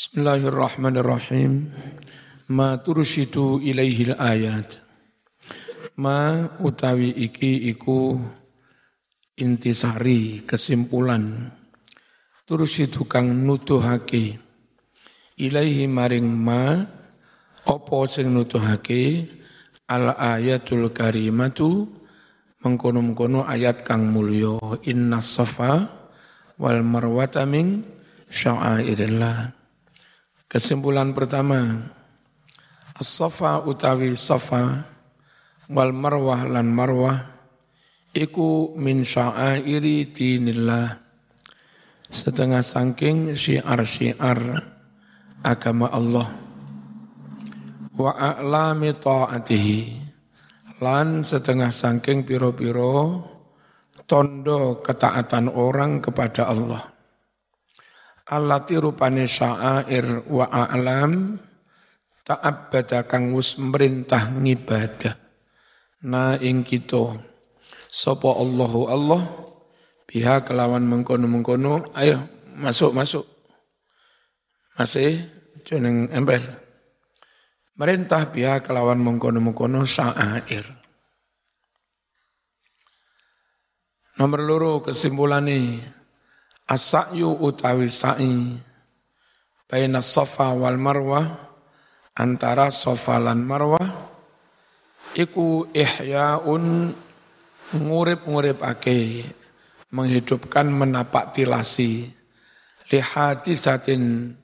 Bismillahirrahmanirrahim. Ma tursyidu ilaihil ayat. Ma utawi iki iku intisari kesimpulan tursyidu kang nutuhake ilaihi maring ma opo sing nutuhake al ayatul karimatu mengkono-mengkono ayat kang mulya inna safa wal marwata min sya'airillah Kesimpulan pertama, As-Safa utawi Safa wal Marwah lan Marwah iku min sya'airi dinillah. Setengah sangking syiar-syiar agama Allah. Wa a'lami ta'atihi lan setengah sangking piro-piro tondo ketaatan orang kepada Allah allati rupane sya'air wa a'lam ta'abbada kang wis merintah ngibadah. Na ing kita sapa Allahu Allah biha kelawan mengkono-mengkono. Ayo masuk masuk. Masih jeneng ember merintah biha kelawan mengkono-mengkono sya'air. Nomor loro kesimpulannya As-sa'yu utawi sa'i. Baina safa wal marwah antara safa lan marwah iku ihya'un ngurip-nguripake menghidupkan menapak tilasi lihati satin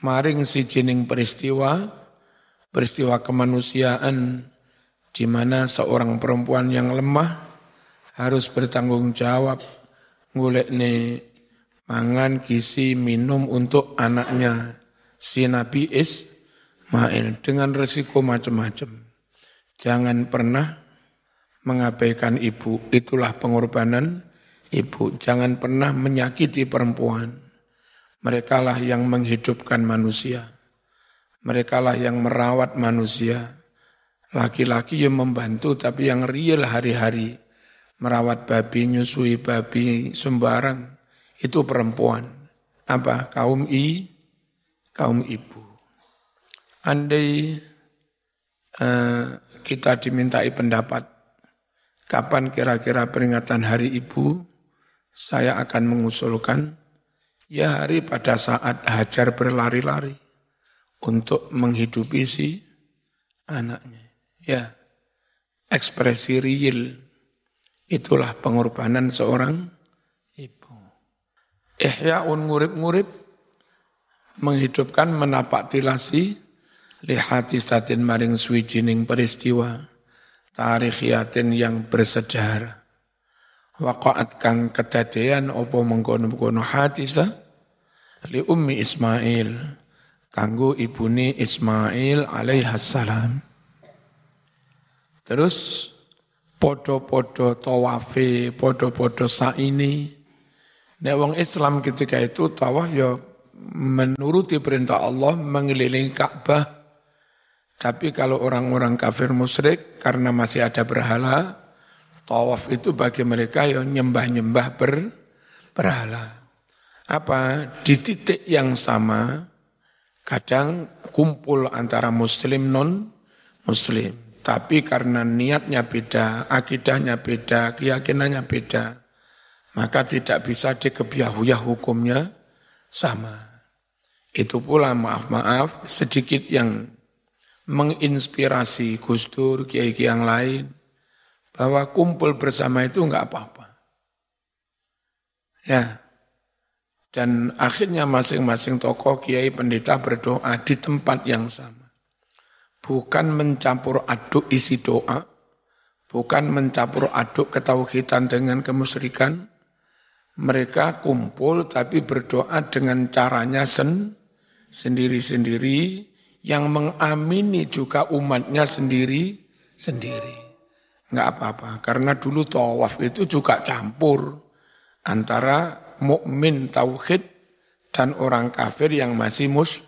maring si jining peristiwa peristiwa kemanusiaan di mana seorang perempuan yang lemah harus bertanggung jawab ngulekne mangan gizi minum untuk anaknya si Nabi Ismail dengan resiko macam-macam. Jangan pernah mengabaikan ibu, itulah pengorbanan ibu. Jangan pernah menyakiti perempuan. Mereka lah yang menghidupkan manusia. Mereka lah yang merawat manusia. Laki-laki yang membantu tapi yang real hari-hari. Merawat babi, nyusui babi, sembarang itu perempuan. Apa? Kaum i, kaum ibu. Andai uh, kita dimintai pendapat, kapan kira-kira peringatan hari ibu, saya akan mengusulkan, ya hari pada saat Hajar berlari-lari untuk menghidupi si anaknya. Ya, ekspresi real, itulah pengorbanan seorang Ihya'un ngurip-ngurip menghidupkan menapak tilasi lihati satin maring suwijining peristiwa tarikhiyatin yang bersejarah waqa'at kang kedadean opo mengkono-mengkono hadisa li ummi Ismail kanggo ibuni Ismail alaihassalam terus podo-podo tawafe podo-podo saini Nek wong Islam ketika itu tawaf ya menuruti perintah Allah mengelilingi Ka'bah. Tapi kalau orang-orang kafir musyrik karena masih ada berhala, tawaf itu bagi mereka yang nyembah-nyembah ber, berhala. Apa? Di titik yang sama, kadang kumpul antara muslim non muslim. Tapi karena niatnya beda, akidahnya beda, keyakinannya beda, maka tidak bisa dikebiahuyah hukumnya sama. Itu pula maaf-maaf sedikit yang menginspirasi Gus Dur, kiai-kiai yang lain, bahwa kumpul bersama itu enggak apa-apa. Ya, dan akhirnya masing-masing tokoh kiai pendeta berdoa di tempat yang sama. Bukan mencampur aduk isi doa, bukan mencampur aduk ketauhidan dengan kemusyrikan, mereka kumpul tapi berdoa dengan caranya sen, sendiri-sendiri yang mengamini juga umatnya sendiri-sendiri. Enggak apa-apa karena dulu tawaf itu juga campur antara mukmin tauhid dan orang kafir yang masih mus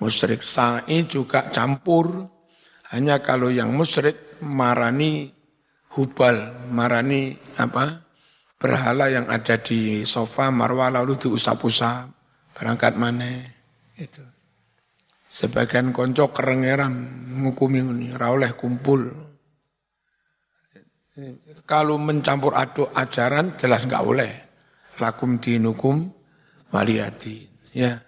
musyrik. Sa'i juga campur. Hanya kalau yang musyrik marani hubal, marani apa? Berhala yang ada di sofa marwah lalu diusap-usap berangkat mana itu Sebagian konco kerengeran ngukumi ini, oleh kumpul. Kalau mencampur aduk ajaran jelas nggak boleh. Lakum dinukum waliyati. Ya.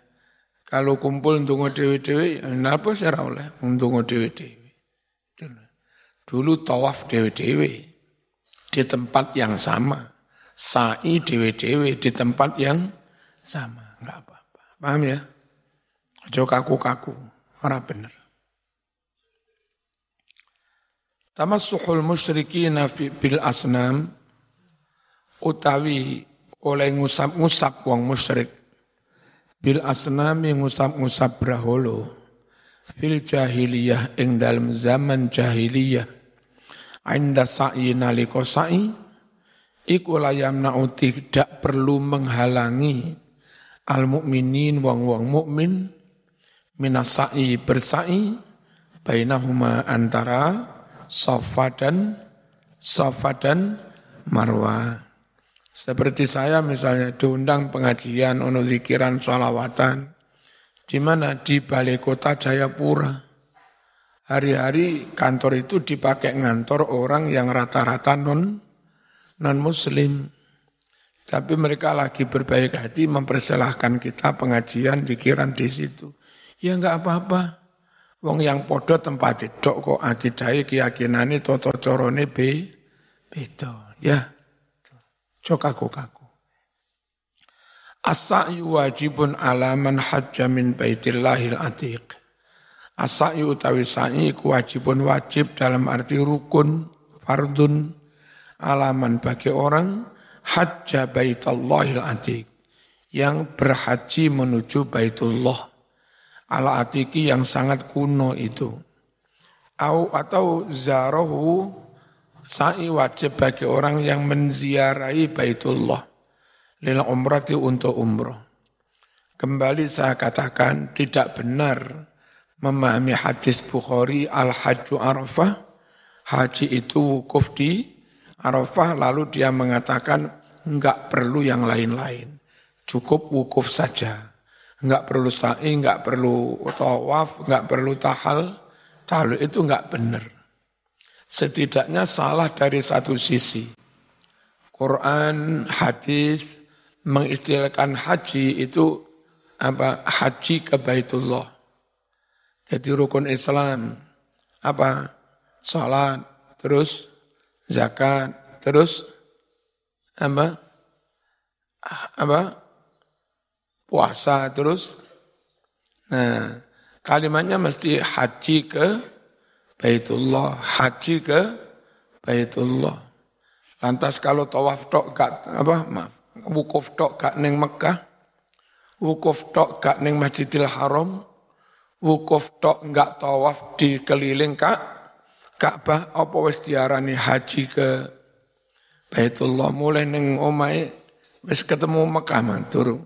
Kalau kumpul untuk dewi-dewi, kenapa saya oleh untuk dewi-dewi. Dulu tawaf dewi-dewi di tempat yang sama. Sa'i dewi-dewi di tempat yang sama. Enggak apa-apa. Paham ya? Ajo kaku-kaku. Orang bener. Tamassuhul musyrikina bil asnam utawi oleh ngusap-ngusap wong musyrik bil asnami ngusap-ngusap braholo fil jahiliyah ing dalam zaman jahiliyah inda sa'i nalika sa'i iku layam na'u tidak perlu menghalangi al mukminin wong-wong mukmin minas sa'i bersa'i bainahuma antara Safa dan Safa dan Marwah. Seperti saya misalnya diundang pengajian, ono zikiran, sholawatan. Di mana? Di balai kota Jayapura. Hari-hari kantor itu dipakai ngantor orang yang rata-rata non non muslim. Tapi mereka lagi berbaik hati mempersilahkan kita pengajian, zikiran di situ. Ya enggak apa-apa. Wong yang podo tempat itu kok akidai keyakinane toto corone be beda ya. Cok aku kaku. As-sa'yu wajibun ala man hajja min baitillahil atiq. As-sa'yu utawi sa'i wajibun wajib dalam arti rukun, fardun, alaman bagi orang hajja baitallahil atiq yang berhaji menuju baitullah ala atiki yang sangat kuno itu. Au atau zarahu sa'i wajib bagi orang yang menziarahi Baitullah lil umrati untuk umroh. Kembali saya katakan tidak benar memahami hadis Bukhari al-hajju arafah. Haji itu wukuf di Arafah lalu dia mengatakan enggak perlu yang lain-lain. Cukup wukuf saja nggak perlu sa'i, nggak perlu tawaf, nggak perlu tahal, tahal itu nggak benar. Setidaknya salah dari satu sisi. Quran, hadis mengistilahkan haji itu apa? Haji ke Baitullah. Jadi rukun Islam apa? Salat, terus zakat, terus apa? Apa? puasa terus. Nah, kalimatnya mesti haji ke Baitullah, haji ke Baitullah. Lantas kalau tawaf tok gak apa maaf, wukuf tok gak neng Mekah, wukuf tok gak neng Masjidil Haram, wukuf tok gak tawaf di keliling kak, Ka'bah apa wis diarani haji ke Baitullah mulai neng omai wis ketemu Mekah mah turun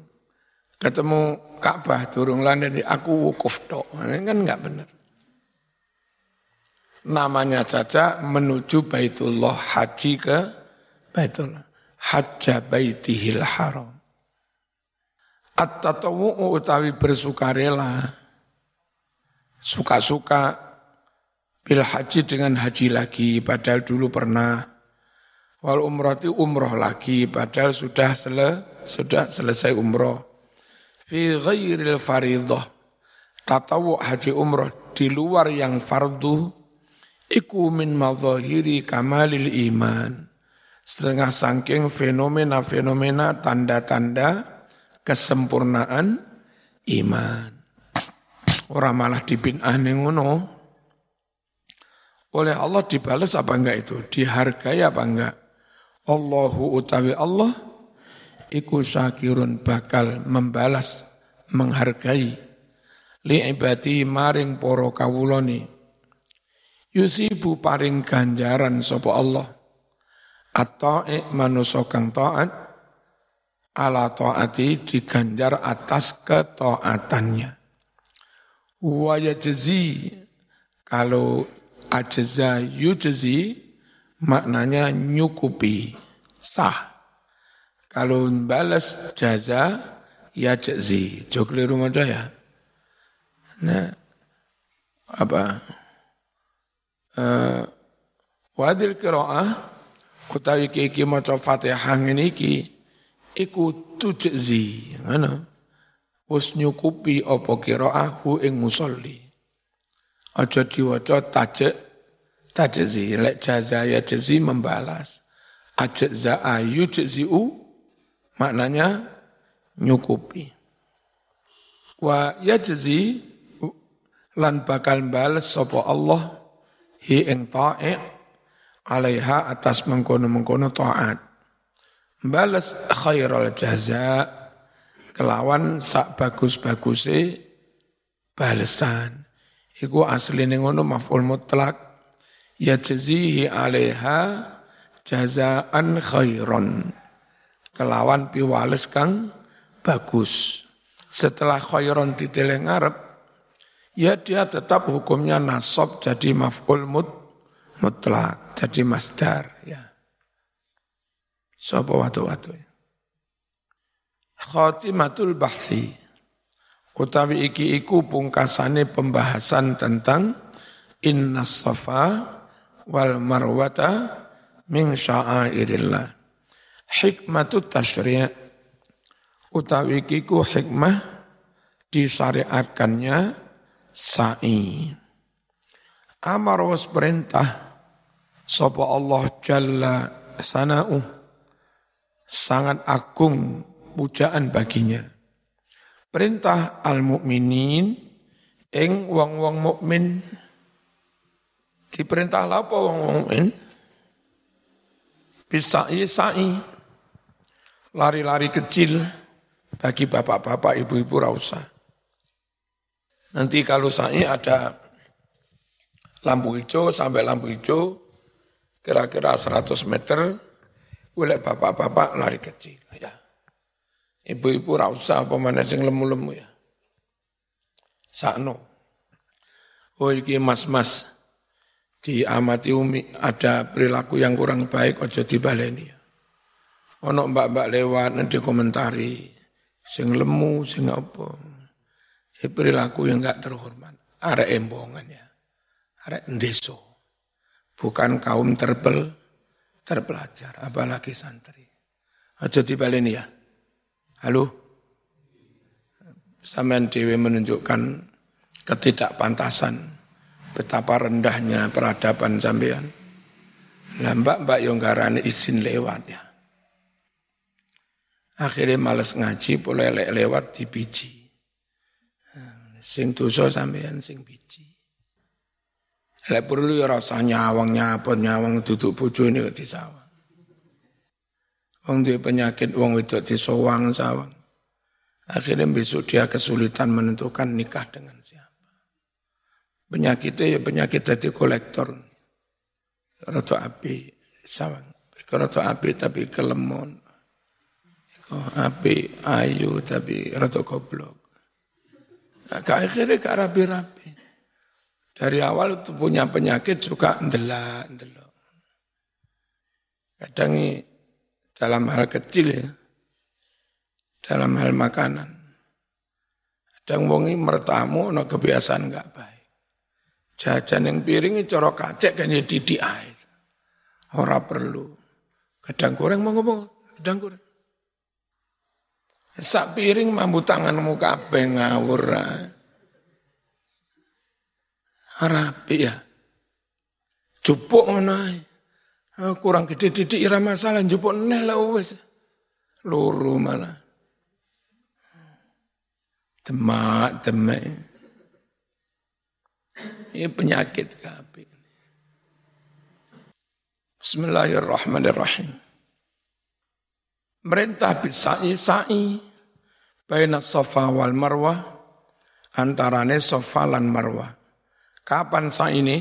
ketemu Ka'bah turun di aku wukuf tok. Kan enggak benar. Namanya saja menuju Baitullah haji ke Baitullah. Hajja baitihil haram. At-tatawu'u utawi bersukarela. Suka-suka bil haji dengan haji lagi. Padahal dulu pernah. Wal umrati umroh lagi. Padahal sudah, sele, sudah selesai umroh fi ghairil faridah tatawu haji umroh di luar yang fardu iku min mazahiri kamalil iman setengah sangking fenomena-fenomena tanda-tanda kesempurnaan iman orang malah dibinah ngono oleh Allah dibalas apa enggak itu? Dihargai apa enggak? Allahu utawi Allah iku syakirun bakal membalas menghargai. Li ibadi maring poro kawuloni yusibu paring ganjaran sapa Allah. Atau manusa kang taat ala taati diganjar atas ketaatannya. Wa yajzi kalau ajza yujzi maknanya nyukupi. Sah. Kalau balas jaza ya jazi. Jok keliru maca ya. Nah, apa? Uh, wadil qiraah utawi iki maca Fatihah ngene iki iku tujzi. Ngono. Wis nyukupi apa hu ing musolli aja diwaca tajek tajzi lek jaza ya jazi membalas. Ajza ayu u maknanya nyukupi. Wa yajzi lan bakal bales sapa Allah hi ing ta'i alaiha atas mengkono-mengkono taat. Bales khairal jaza kelawan sak bagus-baguse balesan iku asline ngono maf'ul mutlak. Yajzihi alaiha jazaan khairon kelawan piwales kang bagus. Setelah khairon diteleng ngarep ya dia tetap hukumnya nasab jadi maf'ul mut mutlak jadi masdar ya. Sapa watu-watu. Khatimatul bahsi utawi iki iku pungkasane pembahasan tentang inna safa wal marwata min sya'airillah. Hikmatut tasyri' utawi kiku hikmah disyariatkannya sa'i. Amar was perintah sapa Allah jalla sana'u sangat agung pujaan baginya. Perintah al-mukminin ing wong-wong mukmin diperintah apa wong mukmin? Bisa sa'i, lari-lari kecil bagi bapak-bapak, ibu-ibu rausa. Nanti kalau sa'i ada lampu hijau sampai lampu hijau, kira-kira 100 meter, boleh bapak-bapak lari kecil. Ya. Ibu-ibu rausa apa mana sing lemu-lemu ya. Sakno. Oh iki mas-mas diamati umi ada perilaku yang kurang baik ojo dibaleni. Ono mbak-mbak lewat nanti komentari sing lemu sing apa. Ya, perilaku yang enggak terhormat. Ada embongan ya. Ada ndeso. Bukan kaum terbel terpelajar apalagi santri. Ojo dibaleni ya. Halo. Sampean dewi menunjukkan ketidakpantasan betapa rendahnya peradaban sampean. Lah mbak-mbak yang garane izin lewat ya. Akhirnya males ngaji, boleh le lewat di biji. Sing dosa sampean sing biji. Lek perlu ya rasa nyawang nyapot nyawang duduk ini di sawang. Wong dia penyakit wong itu di sawang. Akhirnya besok dia kesulitan menentukan nikah dengan siapa. Penyakitnya ya penyakit dari kolektor. Rata api, sawang. Rata api tapi kelemon. Api ayu tapi rata goblok. Nah, akhirnya gak rapi-rapi. Dari awal itu punya penyakit suka ndelak, ndelok. Kadang dalam hal kecil ya, dalam hal makanan. Kadang wongi mertamu no kebiasaan enggak baik. Jajan yang piring cara kacek kan ya air. Ora perlu. Kadang goreng mau ngomong, kadang goreng. Sak piring mambu tanganmu kabeh ngawur. Rapi ya. Jupuk ngono Kurang gede didik ira masalah jupuk neh lah wis. Loro malah. Demak, demak. Ini penyakit kabeh. Bismillahirrahmanirrahim. Merintah bisa'i sa'i baina sofa wal marwah antarane sofa lan marwah. Kapan sa'i ini?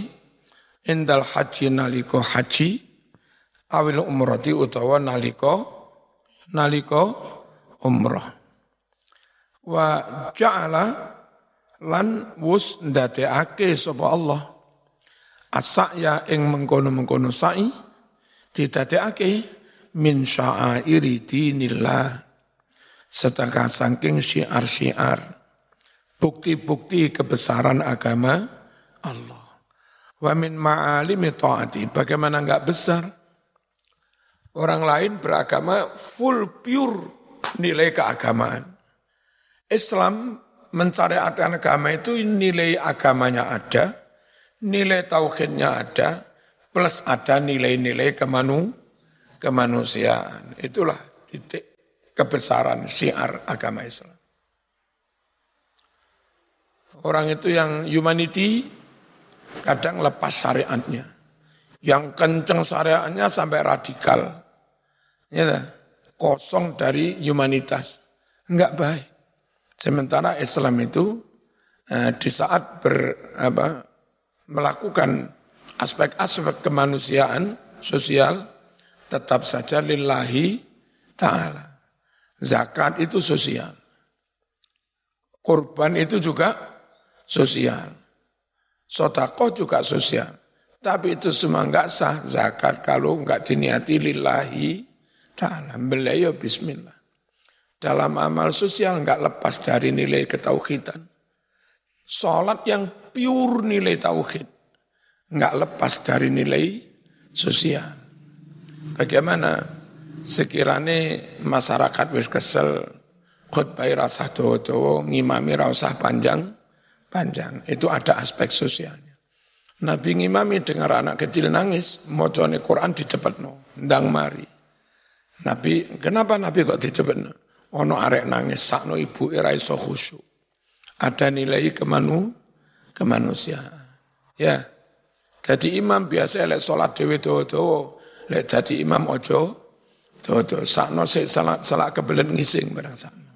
Indal haji naliko haji awil umrati utawa naliko naliko umrah. Wa ja'ala lan wus ndateake sapa Allah asaya ing mengkono-mengkono sa'i didadekake min sya'airi dinillah setengah saking syiar-syiar bukti-bukti kebesaran agama Allah Wa min ma'alimi ta'ati. Bagaimana enggak besar? Orang lain beragama full pure nilai keagamaan. Islam mencariatkan agama itu nilai agamanya ada, nilai tauhidnya ada, plus ada nilai-nilai kemanu, kemanusiaan. Itulah titik kebesaran syiar agama Islam. Orang itu yang humanity kadang lepas syariatnya. Yang kenceng syariatnya sampai radikal. Ya, kosong dari humanitas. Enggak baik. Sementara Islam itu eh, di saat ber, apa, melakukan aspek-aspek kemanusiaan sosial tetap saja lillahi ta'ala. Zakat itu sosial. Kurban itu juga sosial. Sotakoh juga sosial. Tapi itu semua enggak sah zakat kalau enggak diniati lillahi ta'ala. Beliau bismillah. Dalam amal sosial enggak lepas dari nilai ketauhidan. Sholat yang pure nilai tauhid. Enggak lepas dari nilai sosial. Bagaimana sekiranya masyarakat wis kesel khutbah rasa dawa ngimami rasa panjang panjang itu ada aspek sosialnya Nabi ngimami dengar anak kecil nangis mocone Quran di no ndang mari Nabi kenapa Nabi kok di no ono arek nangis sakno ibu era iso khusyuk ada nilai kemanu kemanusiaan ya jadi imam biasa lek sholat dewi dawa lek jadi imam ojo Tuh, sakno sik salah salah kebelet ngising barang sakno.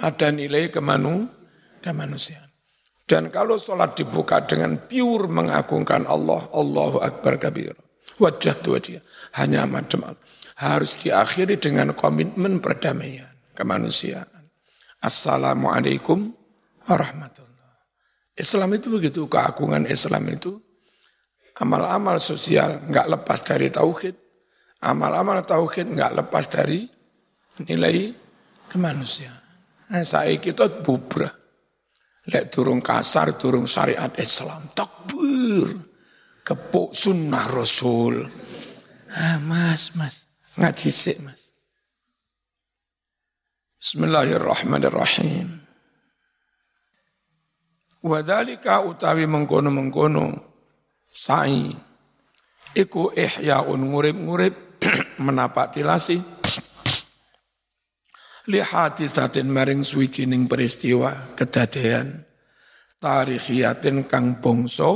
Ada nilai kemanu, kemanusiaan. Dan kalau sholat dibuka dengan pure mengagungkan Allah, Allahu Akbar kabir. Wajah tu wajah. Hanya macam Harus diakhiri dengan komitmen perdamaian, kemanusiaan. Assalamualaikum warahmatullah. Islam itu begitu, keagungan Islam itu amal-amal sosial nggak lepas dari tauhid Amal-amal tauhid nggak lepas dari nilai kemanusiaan. Nah, saya kita bubrah. Lek turun kasar, turun syariat Islam. Takbir. Kepuk sunnah Rasul. Ah, mas, mas. Ngaji sih, mas. Bismillahirrahmanirrahim. Wadhalika utawi mengkono-mengkono sa'i iku ihyaun ngurip-ngurip menapak tilasi li hadisatin maring suwijining peristiwa kedadian tarikhiyatin kang bongso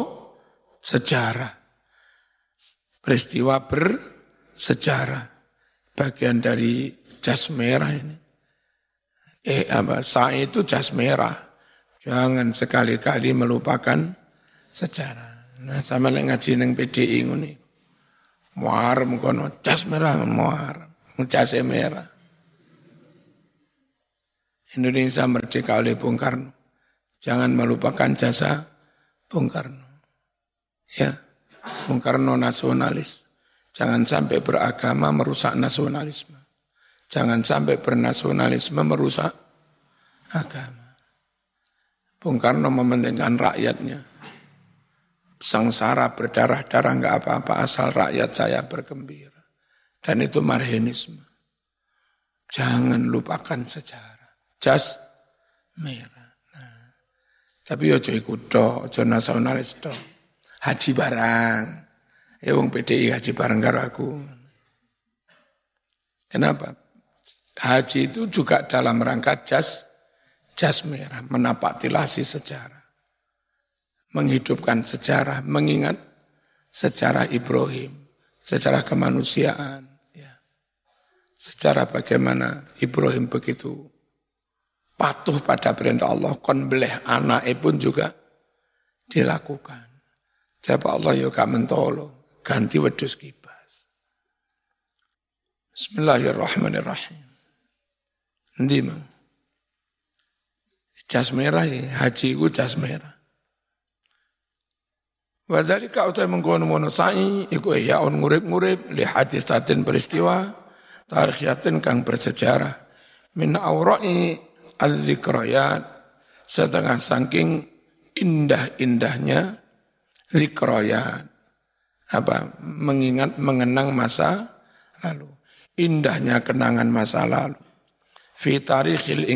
sejarah peristiwa bersejarah bagian dari jas merah ini eh apa saya itu jas merah jangan sekali-kali melupakan sejarah nah sama ngaji neng PDI ini Muar kono jas merah muar, jas merah. Indonesia merdeka oleh Bung Karno. Jangan melupakan jasa Bung Karno. Ya, Bung Karno nasionalis. Jangan sampai beragama merusak nasionalisme. Jangan sampai bernasionalisme merusak agama. Bung Karno mementingkan rakyatnya sengsara berdarah-darah nggak apa-apa asal rakyat saya bergembira. Dan itu marhenisme. Jangan lupakan sejarah. Jas merah. Nah, tapi ojo ikut do, ojo nasionalis do. Haji barang. Ya wong PDI haji barang karo aku. Kenapa? Haji itu juga dalam rangka jas jas merah, menapatilasi sejarah menghidupkan sejarah, mengingat sejarah Ibrahim, sejarah kemanusiaan, ya. sejarah bagaimana Ibrahim begitu patuh pada perintah Allah, kon beleh anak pun juga dilakukan. Siapa Allah yoga mentolo, ganti wedus kibas. Bismillahirrahmanirrahim. Nanti mang. Jas merah ya, haji ku jas merah. Wa dzalika utai mengkono-mono sa'i iku ya on ngurip-ngurip li hadisatin peristiwa tarikhiyatin kang bersejarah min aura'i al-dzikrayat setengah saking indah-indahnya zikroyat. Apa? Mengingat, mengenang masa lalu. Indahnya kenangan masa lalu. Fi tarikhil.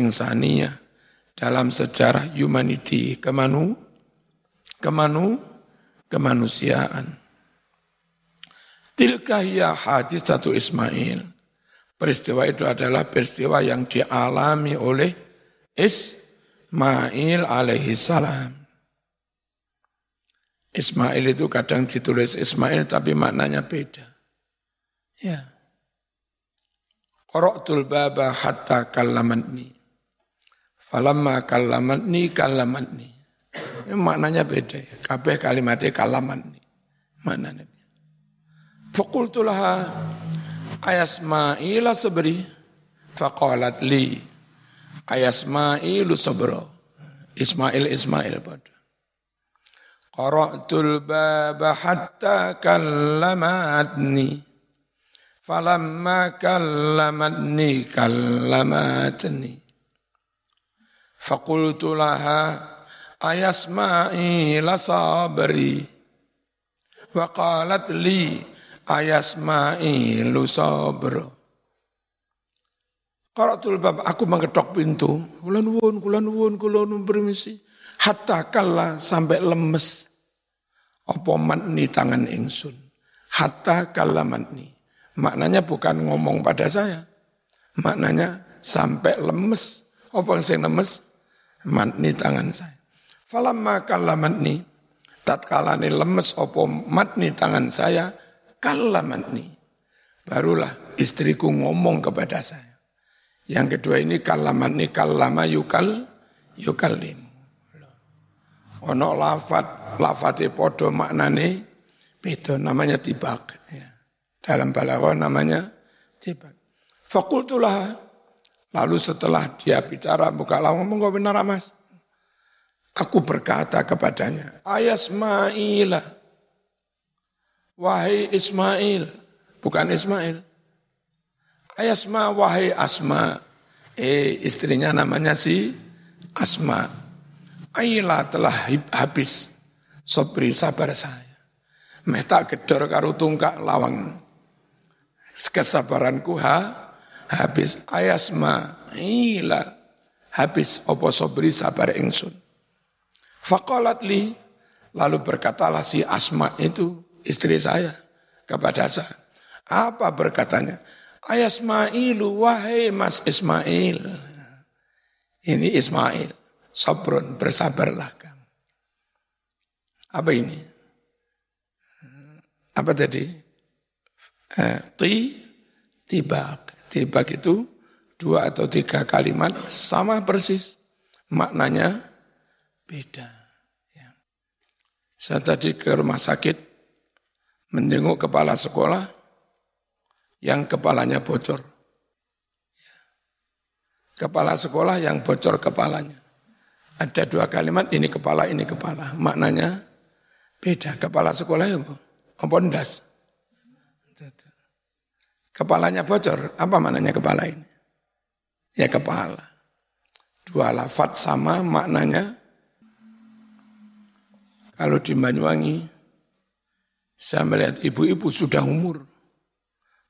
Dalam sejarah humanity. Kemanu? Kemanu? Kemanusiaan. Tilkah ya hadis satu Ismail. Peristiwa itu adalah peristiwa yang dialami oleh Ismail alaihi salam. Ismail itu kadang ditulis Ismail tapi maknanya beda. Ya. Qara'tul baba hatta kallamatni. Falamma kallamatni kallamatni. Ini maknanya beda. Kabeh kalimatnya kallamatni. Maknanya beda. Fakultulaha ayasma'ila sabri faqalat li ayasma'ilu sabro Ismail Ismail pada Qara'tul baba hatta kallamatni falamma kallamatni kallamatni faqultu laha ayasma'ila sabri wa qalat li ayasma'i lusabro. Qaratul bab aku mengetok pintu, kula nuwun, kula nuwun, kula nuwun permisi. Hatta kala sampai lemes. Apa matni tangan ingsun. Hatta kala matni. Maknanya bukan ngomong pada saya. Maknanya sampai lemes. Apa yang saya lemes? Matni tangan saya. Falamma kala matni. Tatkala ini lemes apa matni tangan saya kalamani. Barulah istriku ngomong kepada saya. Yang kedua ini kalamani kalama yukal yukalim. Ono lafat, lafati podo maknane beda namanya tibak. Ya. Dalam balaghah namanya tibak. Fakultulah lalu setelah dia bicara buka lawang ngomong benar mas. Aku berkata kepadanya, ayasmailah wahai Ismail, bukan Ismail. Ayasma wahai Asma. Eh istrinya namanya si Asma. Aila telah habis sobri sabar saya. Meta gedor karu tungkak lawang. Kesabaranku ha, habis ayasma ila habis opo sobri sabar ingsun. Fakolat li lalu berkatalah si Asma itu istri saya kepada saya. Apa berkatanya? Ayasmailu wahai Mas Ismail. Ini Ismail. Sabrun, bersabarlah kamu. Apa ini? Apa tadi? Eh, ti, tibak. Tibak itu dua atau tiga kalimat sama persis. Maknanya beda. Ya. Saya tadi ke rumah sakit, menjenguk kepala sekolah yang kepalanya bocor. Kepala sekolah yang bocor kepalanya. Ada dua kalimat, ini kepala, ini kepala. Maknanya beda. Kepala sekolah ya apa ndas? Kepalanya bocor, apa maknanya kepala ini? Ya kepala. Dua lafat sama maknanya. Kalau di Banyuwangi, saya melihat ibu-ibu sudah umur,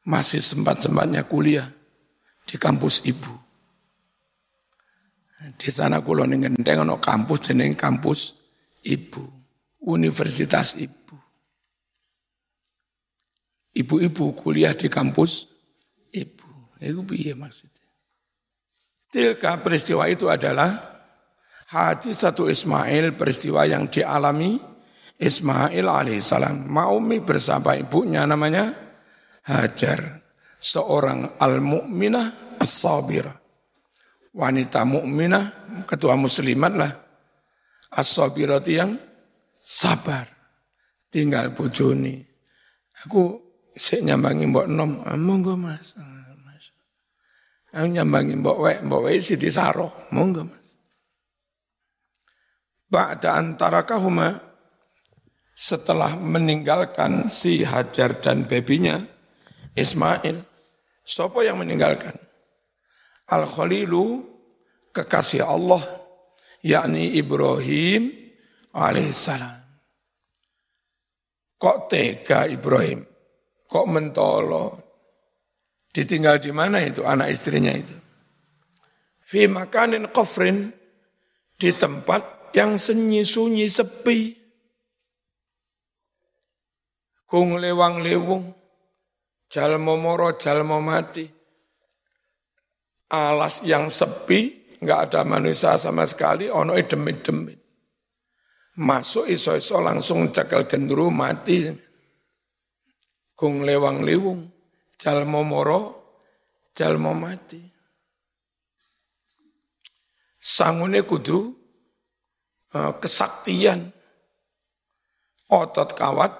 masih sempat-sempatnya kuliah di kampus ibu. Di sana kulo ngenteng ono kampus jeneng kampus ibu, universitas ibu. Ibu-ibu kuliah di kampus ibu. Itu piye maksudnya? Tilka peristiwa itu adalah hadis satu Ismail peristiwa yang dialami Ismail alaihissalam. Maumi bersama ibunya namanya Hajar. Seorang al-mu'minah as-sabirah. Wanita mukminah, ketua muslimat lah. As-sabirah yang sabar. Tinggal bojoni. Aku sik nyambangi mbok nom, ah, monggo mas. Ah, mas. Aku nyambangi mbok wek, mbok wek siti saroh, monggo mas. Ba'da antara kahuma, setelah meninggalkan si Hajar dan bebinya Ismail. Siapa yang meninggalkan? Al-Khalilu kekasih Allah yakni Ibrahim alaihissalam. Kok tega Ibrahim? Kok mentolo? Ditinggal di mana itu anak istrinya itu? Fi makanin kofrin di tempat yang sunyi-sunyi sepi. Kung lewang lewung, jalmo moro, jalmo mati. Alas yang sepi, nggak ada manusia sama sekali, ono demit-demit. Masuk iso-iso langsung cakal gendru mati. Kung lewang lewung, jalmo moro, jalmo mati. Sangune kudu uh, kesaktian. Otot kawat,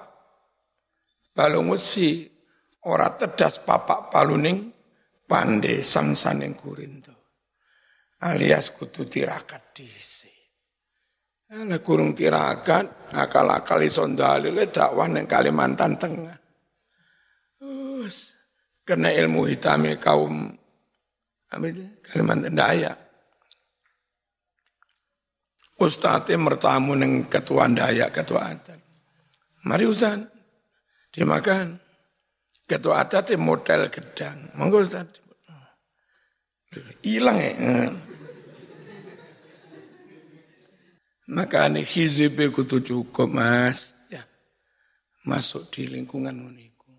balung wesi, ora tedas papak paluning, pande sangsaning kurinto. Alias kudu tirakat disi. Ala kurung tirakat, akal-akal iso dalile dakwah ning Kalimantan Tengah. Us, kena ilmu hitame kaum apa itu? Kalimantan Dayak Ustadznya mertamu neng ketua daya, ketua adat. Mari Ustaz, dimakan. Ketua adat model gedang. Monggo Ustaz. Hilang ya. Maka ini hizib kutu cukup mas. Ya. Masuk di lingkungan uniku.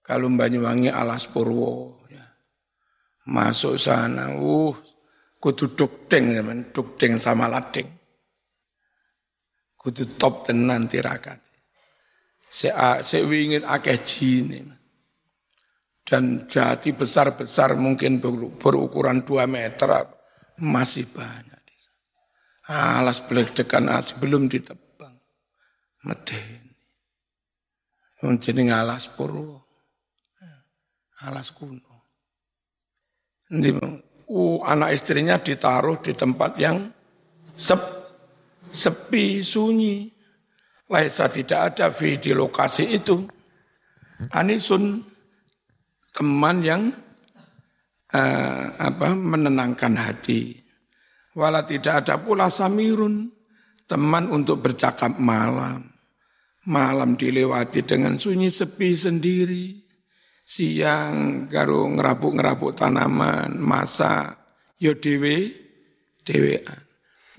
Kalau Banyuwangi alas Purwo. Ya. Masuk sana. Uh, kudu dukting men dukting sama lading kudu top tenan tirakat se se wingin akeh jine dan jati besar-besar mungkin berukuran 2 meter masih banyak. Alas dekan asli belum ditebang. Medeni. Jeneng alas purwo. Alas kuno. Uh, anak istrinya ditaruh di tempat yang sep, sepi, sunyi. Laisa tidak ada V di lokasi itu. Anisun teman yang uh, apa menenangkan hati. Wala tidak ada pula samirun teman untuk bercakap malam. Malam dilewati dengan sunyi sepi sendiri siang karo ngerabuk-ngerabuk tanaman, masa yo dewe dewean.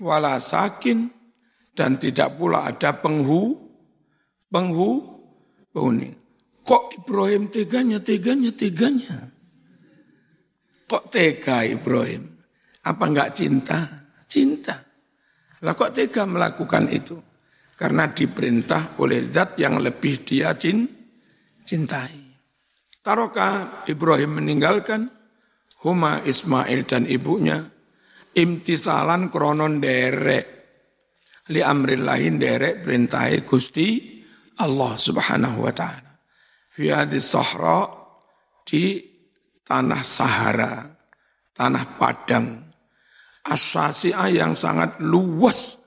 Wala sakin dan tidak pula ada penghu penghu penghuni. Kok Ibrahim teganya, teganya, teganya? Kok tega Ibrahim? Apa enggak cinta? Cinta. Lah kok tega melakukan itu? Karena diperintah oleh zat yang lebih dia cintai. Taroka Ibrahim meninggalkan Huma Ismail dan ibunya imtisalan kronon derek li amrillahin derek perintahi Gusti Allah Subhanahu wa taala. Fi sahra di tanah Sahara, tanah padang. Asasi'ah yang sangat luas.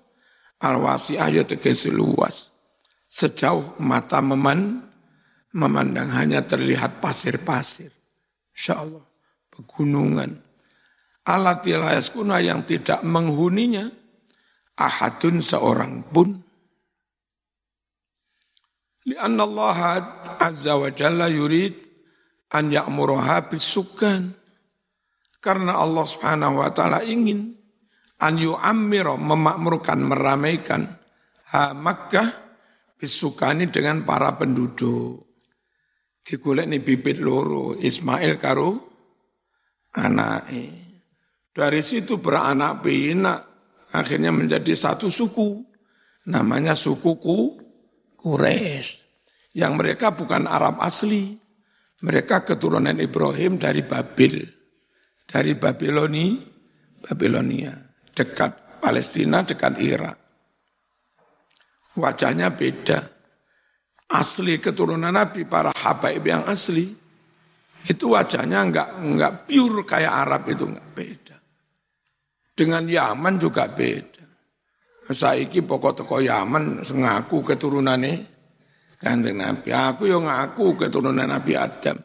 Al-wasi'ah ya tegesi luas. Sejauh mata meman memandang hanya terlihat pasir-pasir. Insya Allah, pegunungan. Alat kuna yang tidak menghuninya, ahadun seorang pun. Lianna Allah Azza wa Jalla yurid an ya'muruha bisukan. Karena Allah Subhanahu wa taala ingin an yu'ammira memakmurkan, meramaikan ha Makkah bisukani dengan para penduduk digolek nih bibit loro Ismail karo anake. Dari situ beranak pinak akhirnya menjadi satu suku namanya suku Ku Quraisy. Yang mereka bukan Arab asli. Mereka keturunan Ibrahim dari Babil. Dari Babiloni, Babilonia. Dekat Palestina, dekat Irak. Wajahnya beda asli keturunan Nabi, para habaib yang asli, itu wajahnya enggak enggak pure kayak Arab itu enggak beda. Dengan Yaman juga beda. Saiki pokok teko Yaman ngaku keturunannya kanjeng Nabi. Aku yang ngaku keturunan Nabi Adam.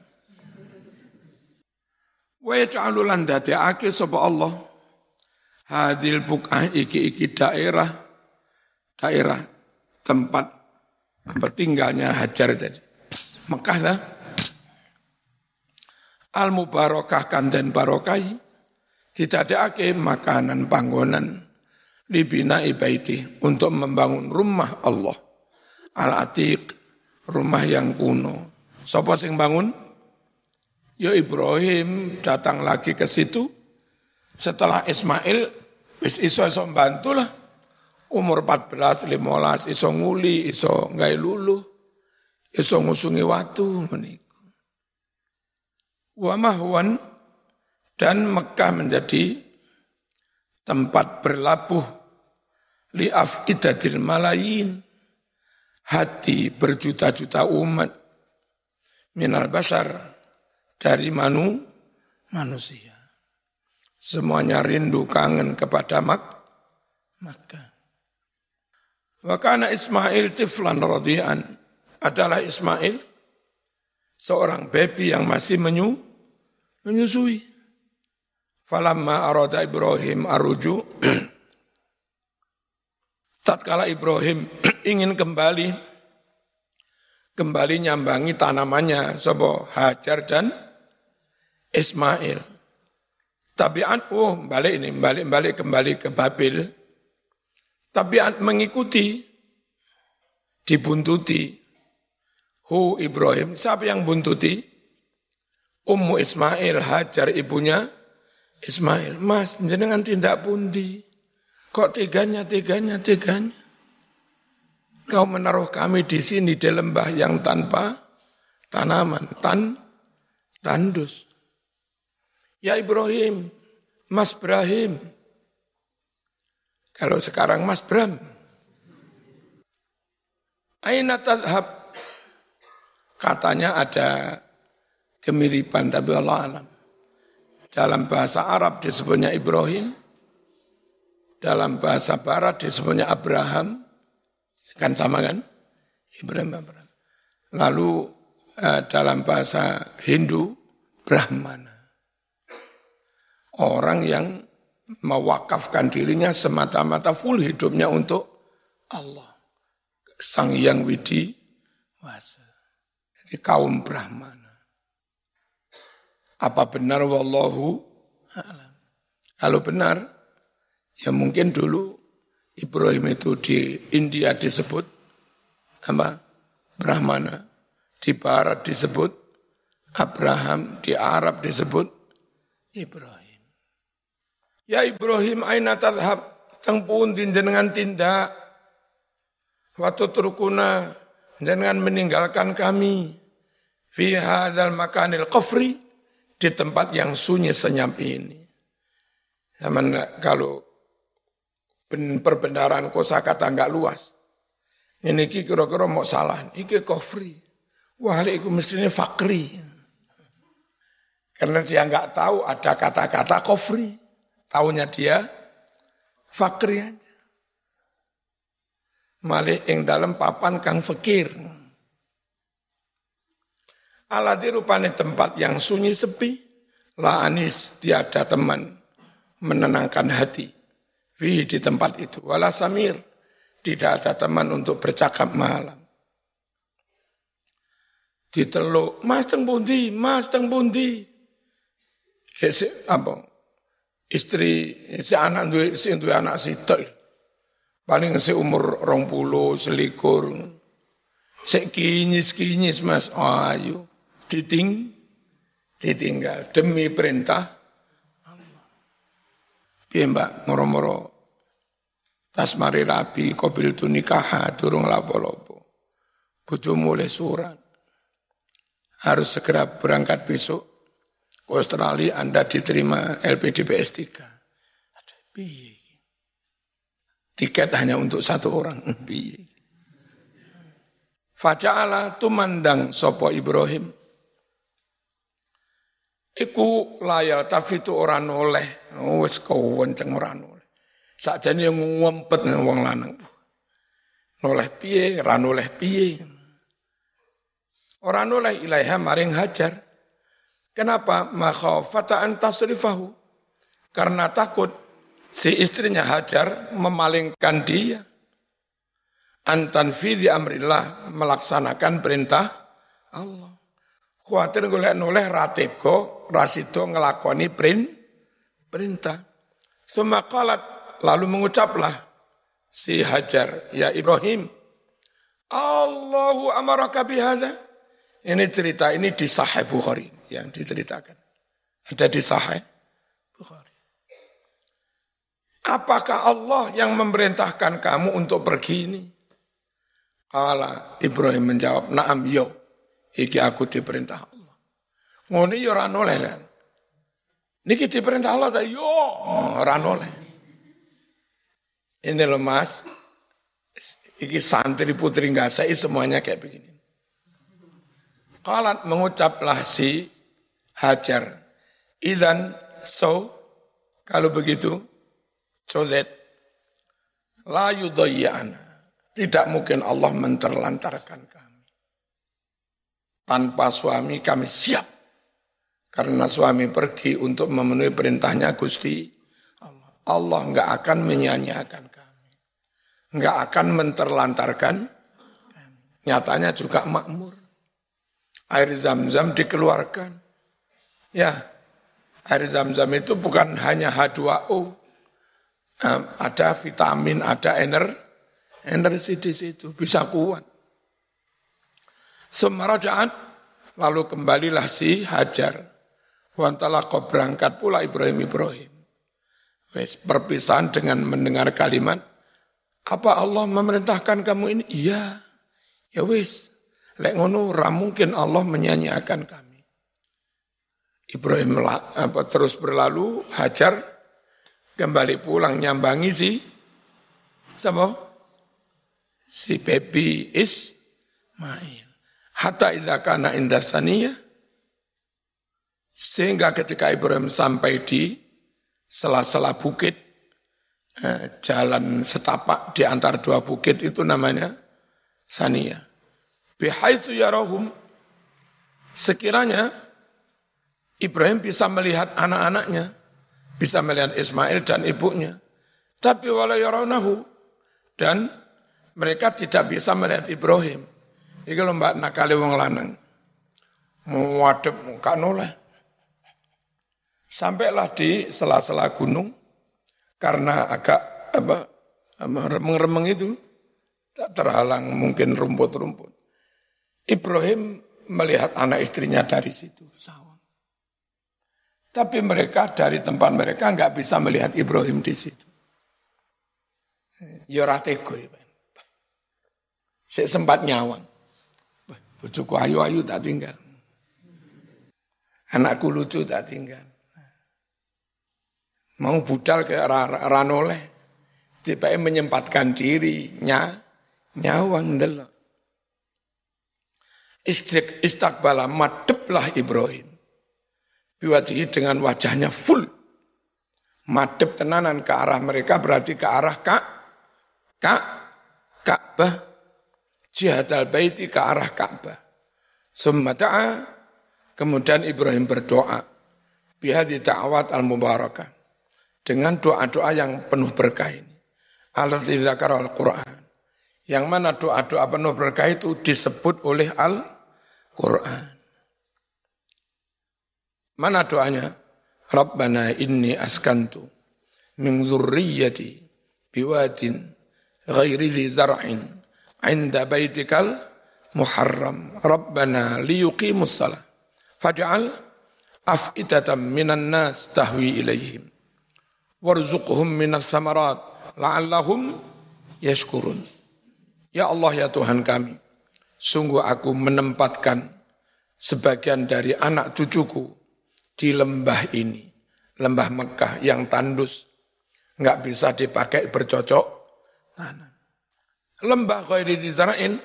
Wa yaj'alu lan dadekake sapa Allah hadil buk'ah iki-iki daerah daerah tempat tinggalnya Hajar tadi. Mekah lah. Al mubarakah kanten barokai tidak ada ake makanan panggonan libina ibaiti untuk membangun rumah Allah. Al atiq rumah yang kuno. Sopo sing bangun? Ya Ibrahim datang lagi ke situ. Setelah Ismail, wis iso iso bantu lah. Umur 14, 15, iso nguli, iso ngai lulu, iso ngusungi watu meniku. Wa mahwan dan Mekah menjadi tempat berlabuh li afidatil malayin hati berjuta-juta umat minal basar dari manu manusia. Semuanya rindu kangen kepada Mak Makkah. Wakana Ismail tiflan radian adalah Ismail seorang baby yang masih menyu, menyusui. Falamma arada Ibrahim aruju tatkala Ibrahim ingin kembali kembali nyambangi tanamannya sobo Hajar dan Ismail. Tabiat, oh balik ini, balik-balik kembali ke Babil. Tabiat mengikuti, dibuntuti. Hu Ibrahim, siapa yang buntuti? Ummu Ismail, Hajar ibunya Ismail. Mas, jenengan tindak pundi. Kok teganya, teganya, teganya. Kau menaruh kami di sini di lembah yang tanpa tanaman, tan, tandus. Ya Ibrahim, Mas Ibrahim. Kalau sekarang Mas Bram. Aina tadhab. Katanya ada kemiripan tapi Allah alam. Dalam bahasa Arab disebutnya Ibrahim. Dalam bahasa Barat disebutnya Abraham. Kan sama kan? Ibrahim Abraham. Lalu eh, dalam bahasa Hindu, Brahmana. Orang yang mewakafkan dirinya semata-mata full hidupnya untuk Allah. Sang Yang Widi Wasa. Jadi kaum Brahmana. Apa benar wallahu alam? Kalau benar, ya mungkin dulu Ibrahim itu di India disebut apa? Brahmana. Di Barat disebut Abraham. Di Arab disebut Ibrahim. Ya Ibrahim aina tadhab. Teng pundi jenengan tindak. Waktu turukuna jenengan meninggalkan kami. Fi hadzal makanil qafri. Di tempat yang sunyi senyap ini. Zaman kalau perbendaharaan kata nggak luas. Ini kira-kira mau salah. Iki kofri. Wah, itu mestinya fakri. Karena dia nggak tahu ada kata-kata kofri. Taunya dia fakri aja. Malih ing dalam papan kang fakir. Aladi rupane tempat yang sunyi sepi. La anis tiada teman menenangkan hati Fi di tempat itu. Wala samir. Tidak ada teman untuk bercakap malam. Diteluk, mas teng bundi, mas teng bundi. Si, apa? Istri, si anak duwe, si duwe anak sitok. Paling si umur rong puluh, selikur. Si kinyis-kinyis mas, oh. Diting, ditinggal. Demi perintah Piye mbak, moro-moro tas mari rapi, kobil tu nikah, turung lapo-lapo. Bojo mulai surat. Harus segera berangkat besok ke Australia, Anda diterima LPDPS 3. Ada piye? Tiket hanya untuk satu orang. Piye? Faja'ala tumandang sopo Ibrahim Iku layal tapi itu orang noleh. Oh, wis kenceng ora noleh. Sakjane yang ngumpet wong lanang. Noleh piye, ora noleh piye. Ora noleh ilaiha maring hajar. Kenapa? Makhafata an tasrifahu. Karena takut si istrinya Hajar memalingkan dia. Antan fidhi amrillah melaksanakan perintah Allah. Khawatir golek noleh ratego rasido ngelakoni print, perintah. Semakalat lalu mengucaplah si Hajar, ya Ibrahim, Allahu amaraka bihada. Ini cerita ini di Sahih Bukhari yang diceritakan. Ada di Sahih Bukhari. Apakah Allah yang memerintahkan kamu untuk pergi ini? Kala Ibrahim menjawab, "Na'am yo. Iki aku diperintah Allah." Ngene yo ora oleh lan. Niki diperintah Allah ta yo ora. Ini loh Mas, iki santri putri nggak saya semuanya kayak begini. Kalat mengucaplah si Hajar. Izan so kalau begitu Jozet la yudayyana. Tidak mungkin Allah menterlantarkan kami. Tanpa suami kami siap. Karena suami pergi untuk memenuhi perintahnya Gusti Allah. Allah nggak akan menyanyiakan kami. Nggak akan menterlantarkan Nyatanya juga makmur. Air zam-zam dikeluarkan. Ya, air zam-zam itu bukan hanya H2O. Ada vitamin, ada energi energi di situ, bisa kuat. Semarajaan, lalu kembalilah si Hajar. kau berangkat pula Ibrahim Ibrahim. Wes, perpisahan dengan mendengar kalimat, apa Allah memerintahkan kamu ini? Iya. Ya wis, lek ngono ra mungkin Allah menyanyiakan kami. Ibrahim apa, terus berlalu, Hajar kembali pulang nyambangi si siapa? si Pepi Ismail. Hatta idza kana inda sehingga ketika Ibrahim sampai di sela-sela bukit, eh, jalan setapak di antara dua bukit itu namanya Sania. Bihaitsu yarahum sekiranya Ibrahim bisa melihat anak-anaknya, bisa melihat Ismail dan ibunya. Tapi wala yarawnahu dan mereka tidak bisa melihat Ibrahim. Iki lho mbak nakali wong lanang. Muadep muka noleh. Sampailah di sela-sela gunung karena agak apa, remeng-remeng itu tak terhalang mungkin rumput-rumput. Ibrahim melihat anak istrinya dari situ. Tapi mereka dari tempat mereka nggak bisa melihat Ibrahim di situ. Yoratego ya, saya sempat nyawang. Bujuku ayu-ayu tak tinggal. Anakku lucu tak tinggal. Mau budal ke ranoleh. Tiba menyempatkan diri. Ny nyawang delok. Istik, istakbala madeplah Ibrahim. Biwajihi dengan wajahnya full. Madep tenanan ke arah mereka berarti ke arah kak, kak, Ka'bah jihad al-baiti ke arah Ka'bah. Sumata'a, kemudian Ibrahim berdoa. Bihadi ta'awat al-mubarakah. Dengan doa-doa yang penuh berkah ini. Zakar al-Quran. Yang mana doa-doa penuh berkah itu disebut oleh Al-Quran. Mana doanya? Rabbana inni askantu min zurriyati biwatin ghairi zi zar'in inda baitikal muharram rabbana liyuqimus salah faj'al af'idatan minan nas tahwi ilaihim warzuqhum minas samarat la'allahum yashkurun ya Allah ya Tuhan kami sungguh aku menempatkan sebagian dari anak cucuku di lembah ini lembah Mekah yang tandus nggak bisa dipakai bercocok tanam lembah ghairi dizara'in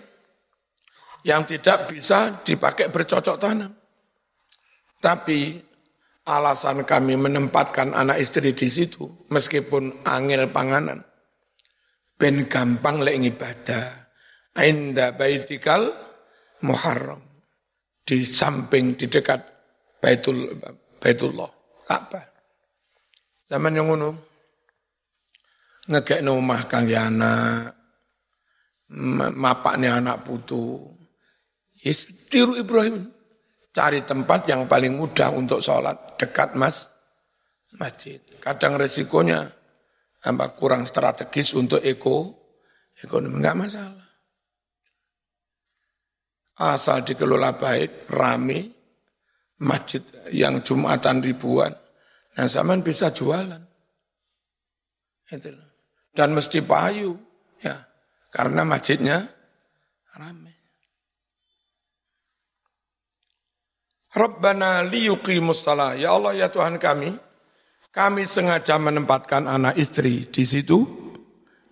yang tidak bisa dipakai bercocok tanam. Tapi alasan kami menempatkan anak istri di situ, meskipun angel panganan, ben gampang lek ibadah. Ainda baitikal muharram. Di samping, di dekat Baitul Baitullah, Ka'bah. Zaman yang ngono, ngekek omah kang anak, mapaknya anak putu. Yes, tiru Ibrahim. Cari tempat yang paling mudah untuk sholat, dekat mas, masjid. Kadang resikonya apa kurang strategis untuk eko, ekonomi, enggak masalah. Asal dikelola baik, rame, masjid yang Jumatan ribuan, nah zaman bisa jualan. Itu. Dan mesti payu, ya, karena masjidnya rame. Rabbana liyuqimus salah. Ya Allah ya Tuhan kami, kami sengaja menempatkan anak istri di situ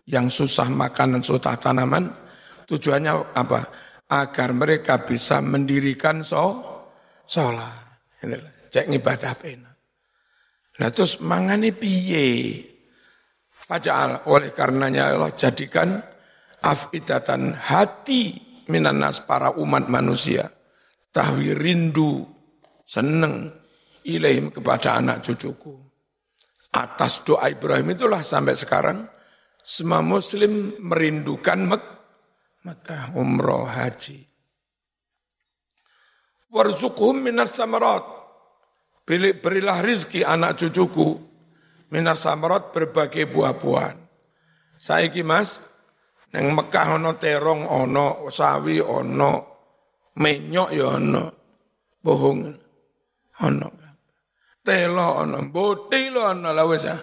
yang susah makan dan susah tanaman. Tujuannya apa? Agar mereka bisa mendirikan so, sholat. Cek ngibadah pena. Nah terus mangani piye? Faja'al oleh karenanya Allah jadikan afidatan hati minanas para umat manusia tahwi rindu, seneng ilaihim kepada anak cucuku. Atas doa Ibrahim itulah sampai sekarang semua muslim merindukan Mek Mekah umroh haji. Warzuqhum minas samarat. Berilah rizki anak cucuku minas samarat berbagai buah-buahan. Saiki Mas, neng Mekah ono terong ono, sawi ono, menyok ya ono, bohong ono. Telo ono, boti lo ono lah wis ah.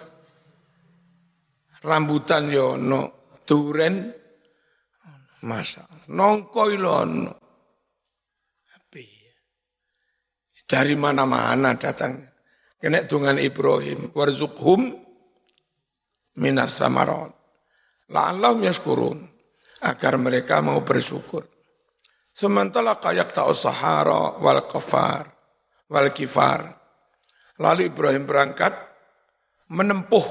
Rambutan ya ono, duren masa nongkoi lo ono. Dari mana-mana datangnya. Kena dengan Ibrahim. Warzuqhum minas samarat. La'allahum yaskurun. Agar mereka mau bersyukur. Sementara kayak ta'us sahara wal kafar wal kifar. Lalu Ibrahim berangkat menempuh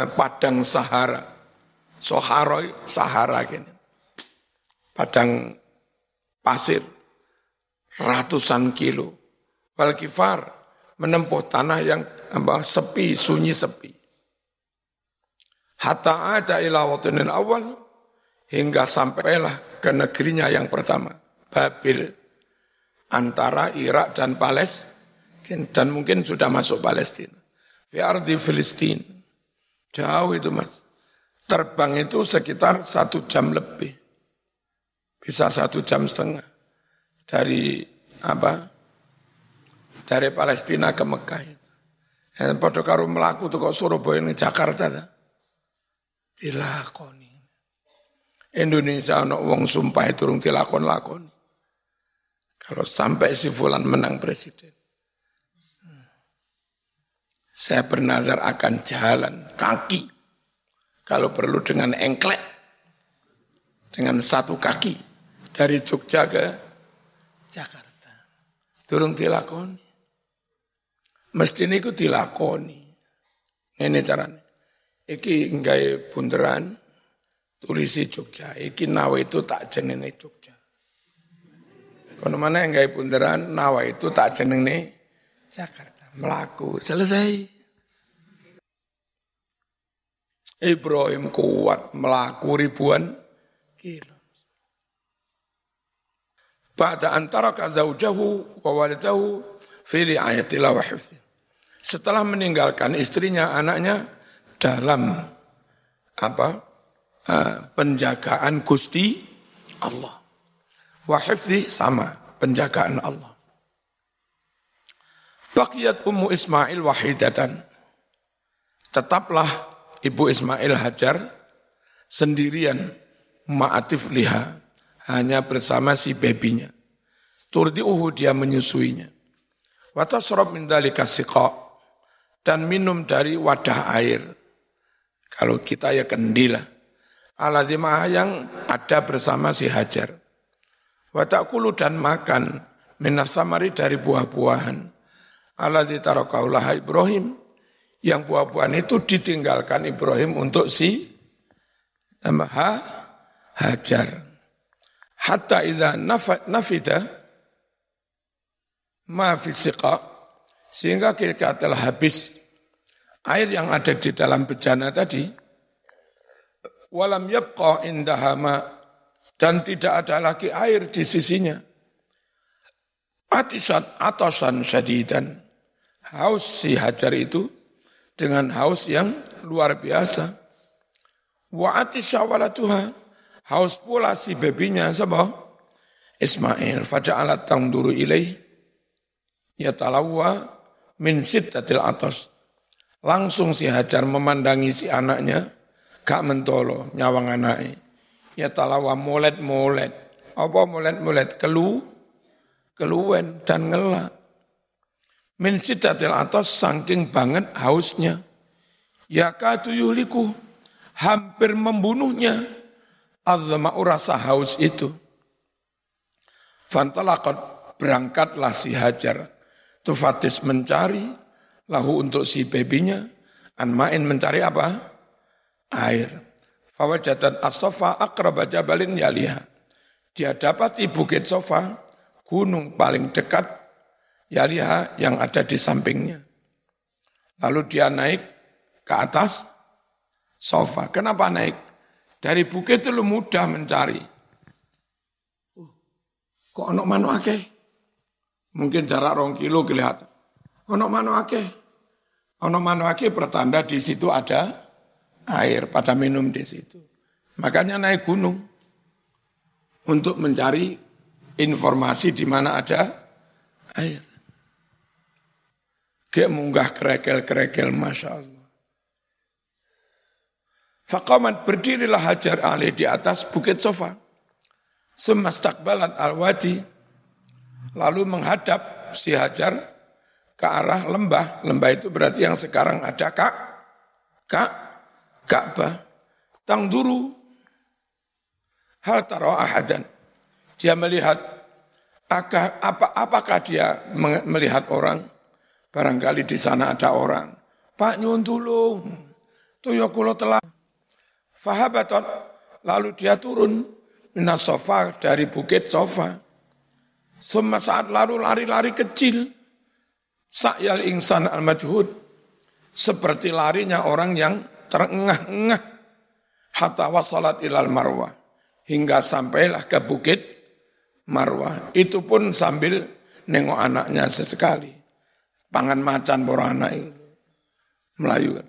eh, padang Sahara. Sahara, Sahara gini. Padang pasir ratusan kilo. Wal kifar menempuh tanah yang apa, sepi, sunyi sepi. Hatta ada ila awal hingga sampailah ke negerinya yang pertama, Babil, antara Irak dan Palestina, dan mungkin sudah masuk Palestina. di Filistin, jauh itu mas. Terbang itu sekitar satu jam lebih, bisa satu jam setengah dari apa? Dari Palestina ke Mekah itu. Dan pada karo melaku tuh kok Surabaya ini Jakarta. Dilakoni. Indonesia ono wong sumpah turung dilakon-lakon. Kalau sampai si Fulan menang presiden. Saya bernazar akan jalan kaki. Kalau perlu dengan engklek. Dengan satu kaki. Dari Jogja ke Jakarta. Turung dilakoni. Mesti ini dilakoni. Ini caranya. Iki nggak bunderan, tulisi Jogja. Iki nawa itu tak jenenge Jogja. Kono mana yang gak bunderan nawa itu tak jenenge Jakarta. Melaku selesai. Ibrahim kuat melaku ribuan kilo. Pada antara kazaujahu wa walidahu fi riayatillah wa Setelah meninggalkan istrinya, anaknya dalam apa Eh, penjagaan Gusti Allah. Wahifzi sama, penjagaan Allah. Baqiyat Ummu Ismail wahidatan. Tetaplah Ibu Ismail Hajar sendirian ma'atif liha. Hanya bersama si bebinya. Turdi'uhu dia menyusuinya. Watasrob min dalika Dan minum dari wadah air. Kalau kita ya kendilah aladimah yang ada bersama si Hajar. Watakulu dan makan minas samari dari buah-buahan. Aladhi tarakaulah Ibrahim. Yang buah-buahan itu ditinggalkan Ibrahim untuk si ha, Hajar. Hatta idha nafida ma fisika sehingga kita telah habis air yang ada di dalam bejana tadi, Walam yabqa indahama dan tidak ada lagi air di sisinya. Atisat atasan syadidan. Haus si Hajar itu dengan haus yang luar biasa. Wa atisya walatuha. Haus pula si bebinya sebab Ismail. Faja'alat tangduru ilaih. Yatalawwa min sittatil atas. Langsung si Hajar memandangi si anaknya, gak mentolo nyawang anaknya. Ya talawa molet-molet. Apa molet-molet? Kelu, keluwen dan ngelak. Min sidatil atas saking banget hausnya. Ya katu yuliku, hampir membunuhnya. Azma'u rasa haus itu. Fantalakot berangkatlah si Hajar. Tufatis mencari, lahu untuk si bebinya. Anmain mencari apa? Air. Fawajadat as-sofa akraba jabalin yaliha. Dia dapati bukit sofa, gunung paling dekat yaliha yang ada di sampingnya. Lalu dia naik ke atas sofa. Kenapa naik? Dari bukit itu mudah mencari. Uh, kok onok manu akeh? Mungkin jarak rong kilo kelihatan. Onok manu akeh? Onok manu akeh pertanda di situ ada air pada minum di situ. Makanya naik gunung untuk mencari informasi di mana ada air. Kayak munggah kerekel-kerekel, Masya Allah. Faqamat berdirilah Hajar Ali di atas bukit sofa. Semastakbalat al-wadi. Lalu menghadap si Hajar ke arah lembah. Lembah itu berarti yang sekarang ada kak, kak, Ka'bah. Tang duru. Hal taro ahadan. Dia melihat, apa, apakah dia melihat orang? Barangkali di sana ada orang. Pak nyun tulung. Tuyo kulo telah. Fahabatot. Lalu dia turun. Minas sofa dari bukit sofa. Semua saat lalu lari-lari kecil. Sa'yal insan al-majhud. Seperti larinya orang yang terengah-engah. Hatta wasalat ilal marwah. Hingga sampailah ke bukit marwah. Itu pun sambil nengok anaknya sesekali pangan macan para anak itu. Melayu kan.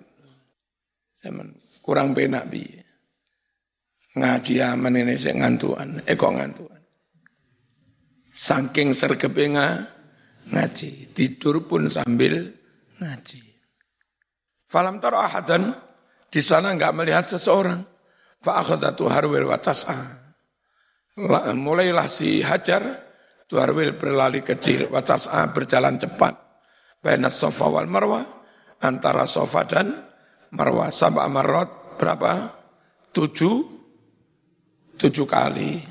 Zaman kurang penak bi. Ngaji aman ini ngantuan, eh kok ngantuan. Saking sergepe ngaji, tidur pun sambil ngaji. Falam taro ahadan, di sana enggak melihat seseorang. Fa'akhadatu harwil watas'a. Mulailah si Hajar, Tuharwil berlari kecil, watas'a berjalan cepat. Baina sofa wal marwah, antara sofa dan marwah. Sabah marot berapa? Tujuh, tujuh kali.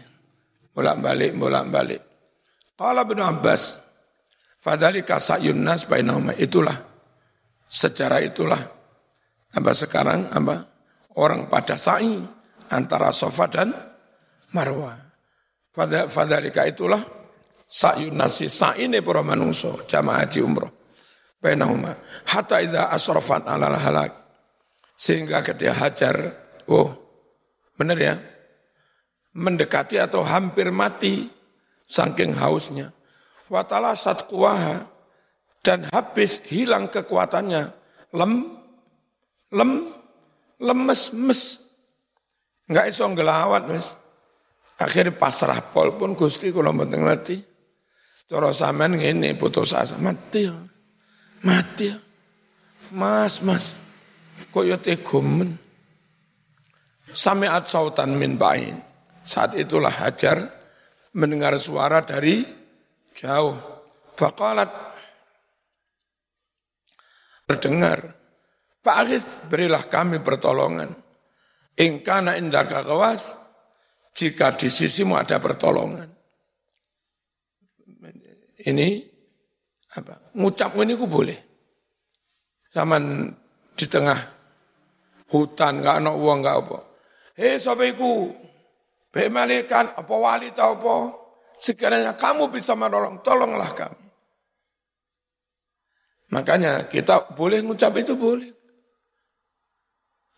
Bolak balik, bolak balik. Kalau bin Abbas, fadhalika sa'yun nas. Itulah, secara itulah, apa sekarang, apa? Orang pada sa'i antara sofa dan marwah. Fadhalika itulah, sa'yun nasi sa'ine para manungso, jamaah haji umroh bainahuma hatta idza asrafat alal halak. Sehingga ketika hajar oh benar ya? Mendekati atau hampir mati saking hausnya. Watala kuaha dan habis hilang kekuatannya lem lem lemes mes nggak iso ngelawat mes akhirnya pasrah pol pun gusti kalau mboten ngerti. Cara sampean ngene putus asa mati. Mati. Mas, mas. Kok ya tegumen. Sami'at sautan min bain. Saat itulah Hajar mendengar suara dari jauh. Faqalat terdengar. Pak berilah kami pertolongan. Ingkana indaka kawas, jika di sisimu ada pertolongan. Ini apa? Ngucap ini ku boleh. Zaman di tengah hutan nggak ada uang nggak apa. Hei sobeku be malaikat apa wali tahu apa? Sekiranya kamu bisa menolong tolonglah kami. Makanya kita boleh ngucap itu boleh.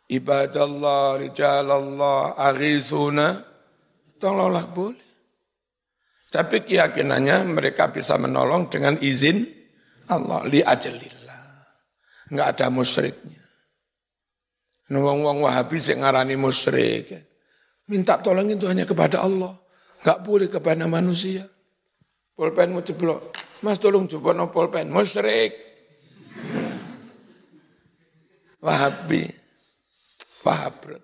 Ibadallah, rijalallah, aghisuna, tolonglah boleh. Tapi keyakinannya mereka bisa menolong dengan izin Allah li ajalillah. Enggak ada musyriknya. Wong-wong Wahabi sing ngarani musyrik. Minta tolong itu hanya kepada Allah. Enggak boleh kepada manusia. Pulpenmu ceblok. Mas tolong coba no pulpen. Musyrik. Wahabi. Wahabrut.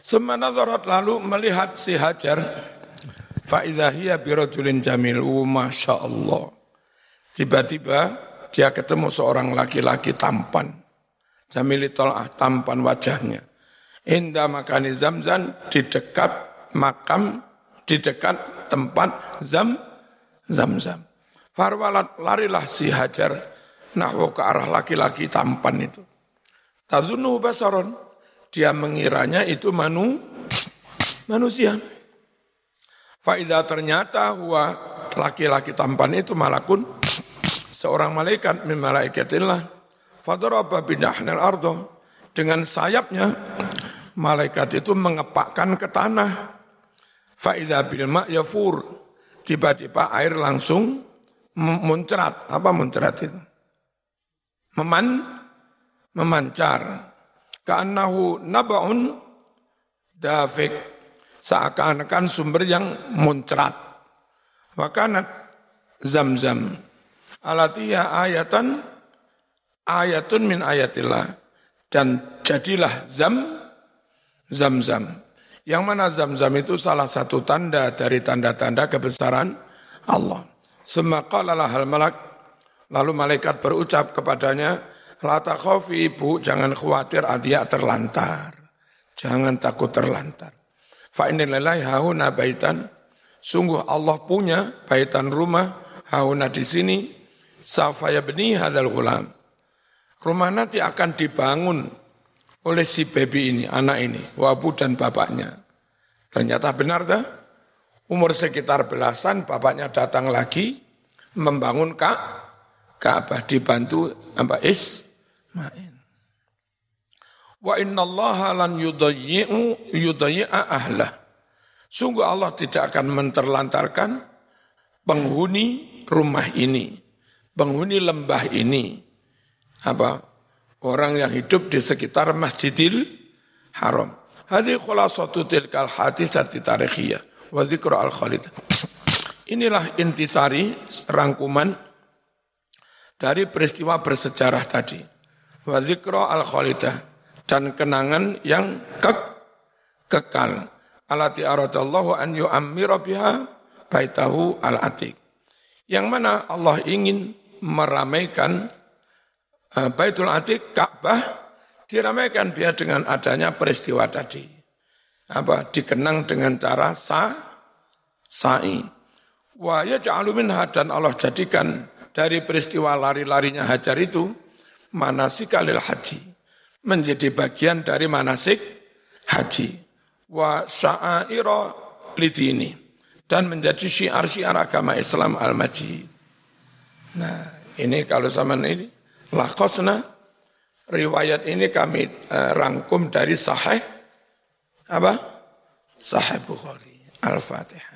Semana lalu melihat si Hajar Fa'idhahiyya birojulin jamil. Uh, Masya Allah. Tiba-tiba dia ketemu seorang laki-laki tampan. Jamili tol'ah, tampan wajahnya. Indah makani zamzam di dekat makam, di dekat tempat zam, zam-zam. Farwalat larilah si Hajar nahwu ke arah laki-laki tampan itu. Tazunu basaron. Dia mengiranya itu manu, manusia. Faidah ternyata huwa laki-laki tampan itu malakun seorang malaikat min malaikatillah. Fadaraba bidahnil ardo. Dengan sayapnya malaikat itu mengepakkan ke tanah. Faidah bilma yafur. Tiba-tiba air langsung muncrat. Apa muncrat itu? Meman, memancar. Ka'annahu naba'un dafik seakan-akan sumber yang muncrat. Wakanat zam-zam. Alatiya ayatan ayatun min ayatillah. Dan jadilah zam, zam-zam. Yang mana zam-zam itu salah satu tanda dari tanda-tanda kebesaran Allah. Semakalah hal malak. Lalu malaikat berucap kepadanya, Lata khofi ibu, jangan khawatir adia terlantar. Jangan takut terlantar. Fa innalillahi hauna baitan. Sungguh Allah punya baitan rumah hauna di sini. Safaya beni hadal gulam. Rumah nanti akan dibangun oleh si baby ini, anak ini, wabu dan bapaknya. Ternyata benar dah. Umur sekitar belasan, bapaknya datang lagi membangun Ka'bah dibantu apa Ismail. Wa inna Allah lan yudayyi'u yudayyi'a ahlah. Sungguh Allah tidak akan menterlantarkan penghuni rumah ini, penghuni lembah ini. Apa? Orang yang hidup di sekitar Masjidil Haram. Hadhi khulasatu tilkal hadis dan tarikhiyah wa dzikru al-khalid. Inilah intisari rangkuman dari peristiwa bersejarah tadi. Wa dzikru al-khalidah dan kenangan yang kek, kekal. Alati aradallahu an yu'ammira biha baitahu al-atiq. Yang mana Allah ingin meramaikan uh, Baitul Atiq, Ka'bah, diramaikan biar dengan adanya peristiwa tadi. Apa? Dikenang dengan cara sa, sa'i. Wa yaj'alu minha dan Allah jadikan dari peristiwa lari-larinya hajar itu manasikalil haji menjadi bagian dari manasik haji wa sya'aira lidini dan menjadi syiar-syiar agama Islam al-majid. Nah, ini kalau zaman ini lakosna riwayat ini kami uh, rangkum dari sahih apa? Sahih Bukhari. Al-Fatihah.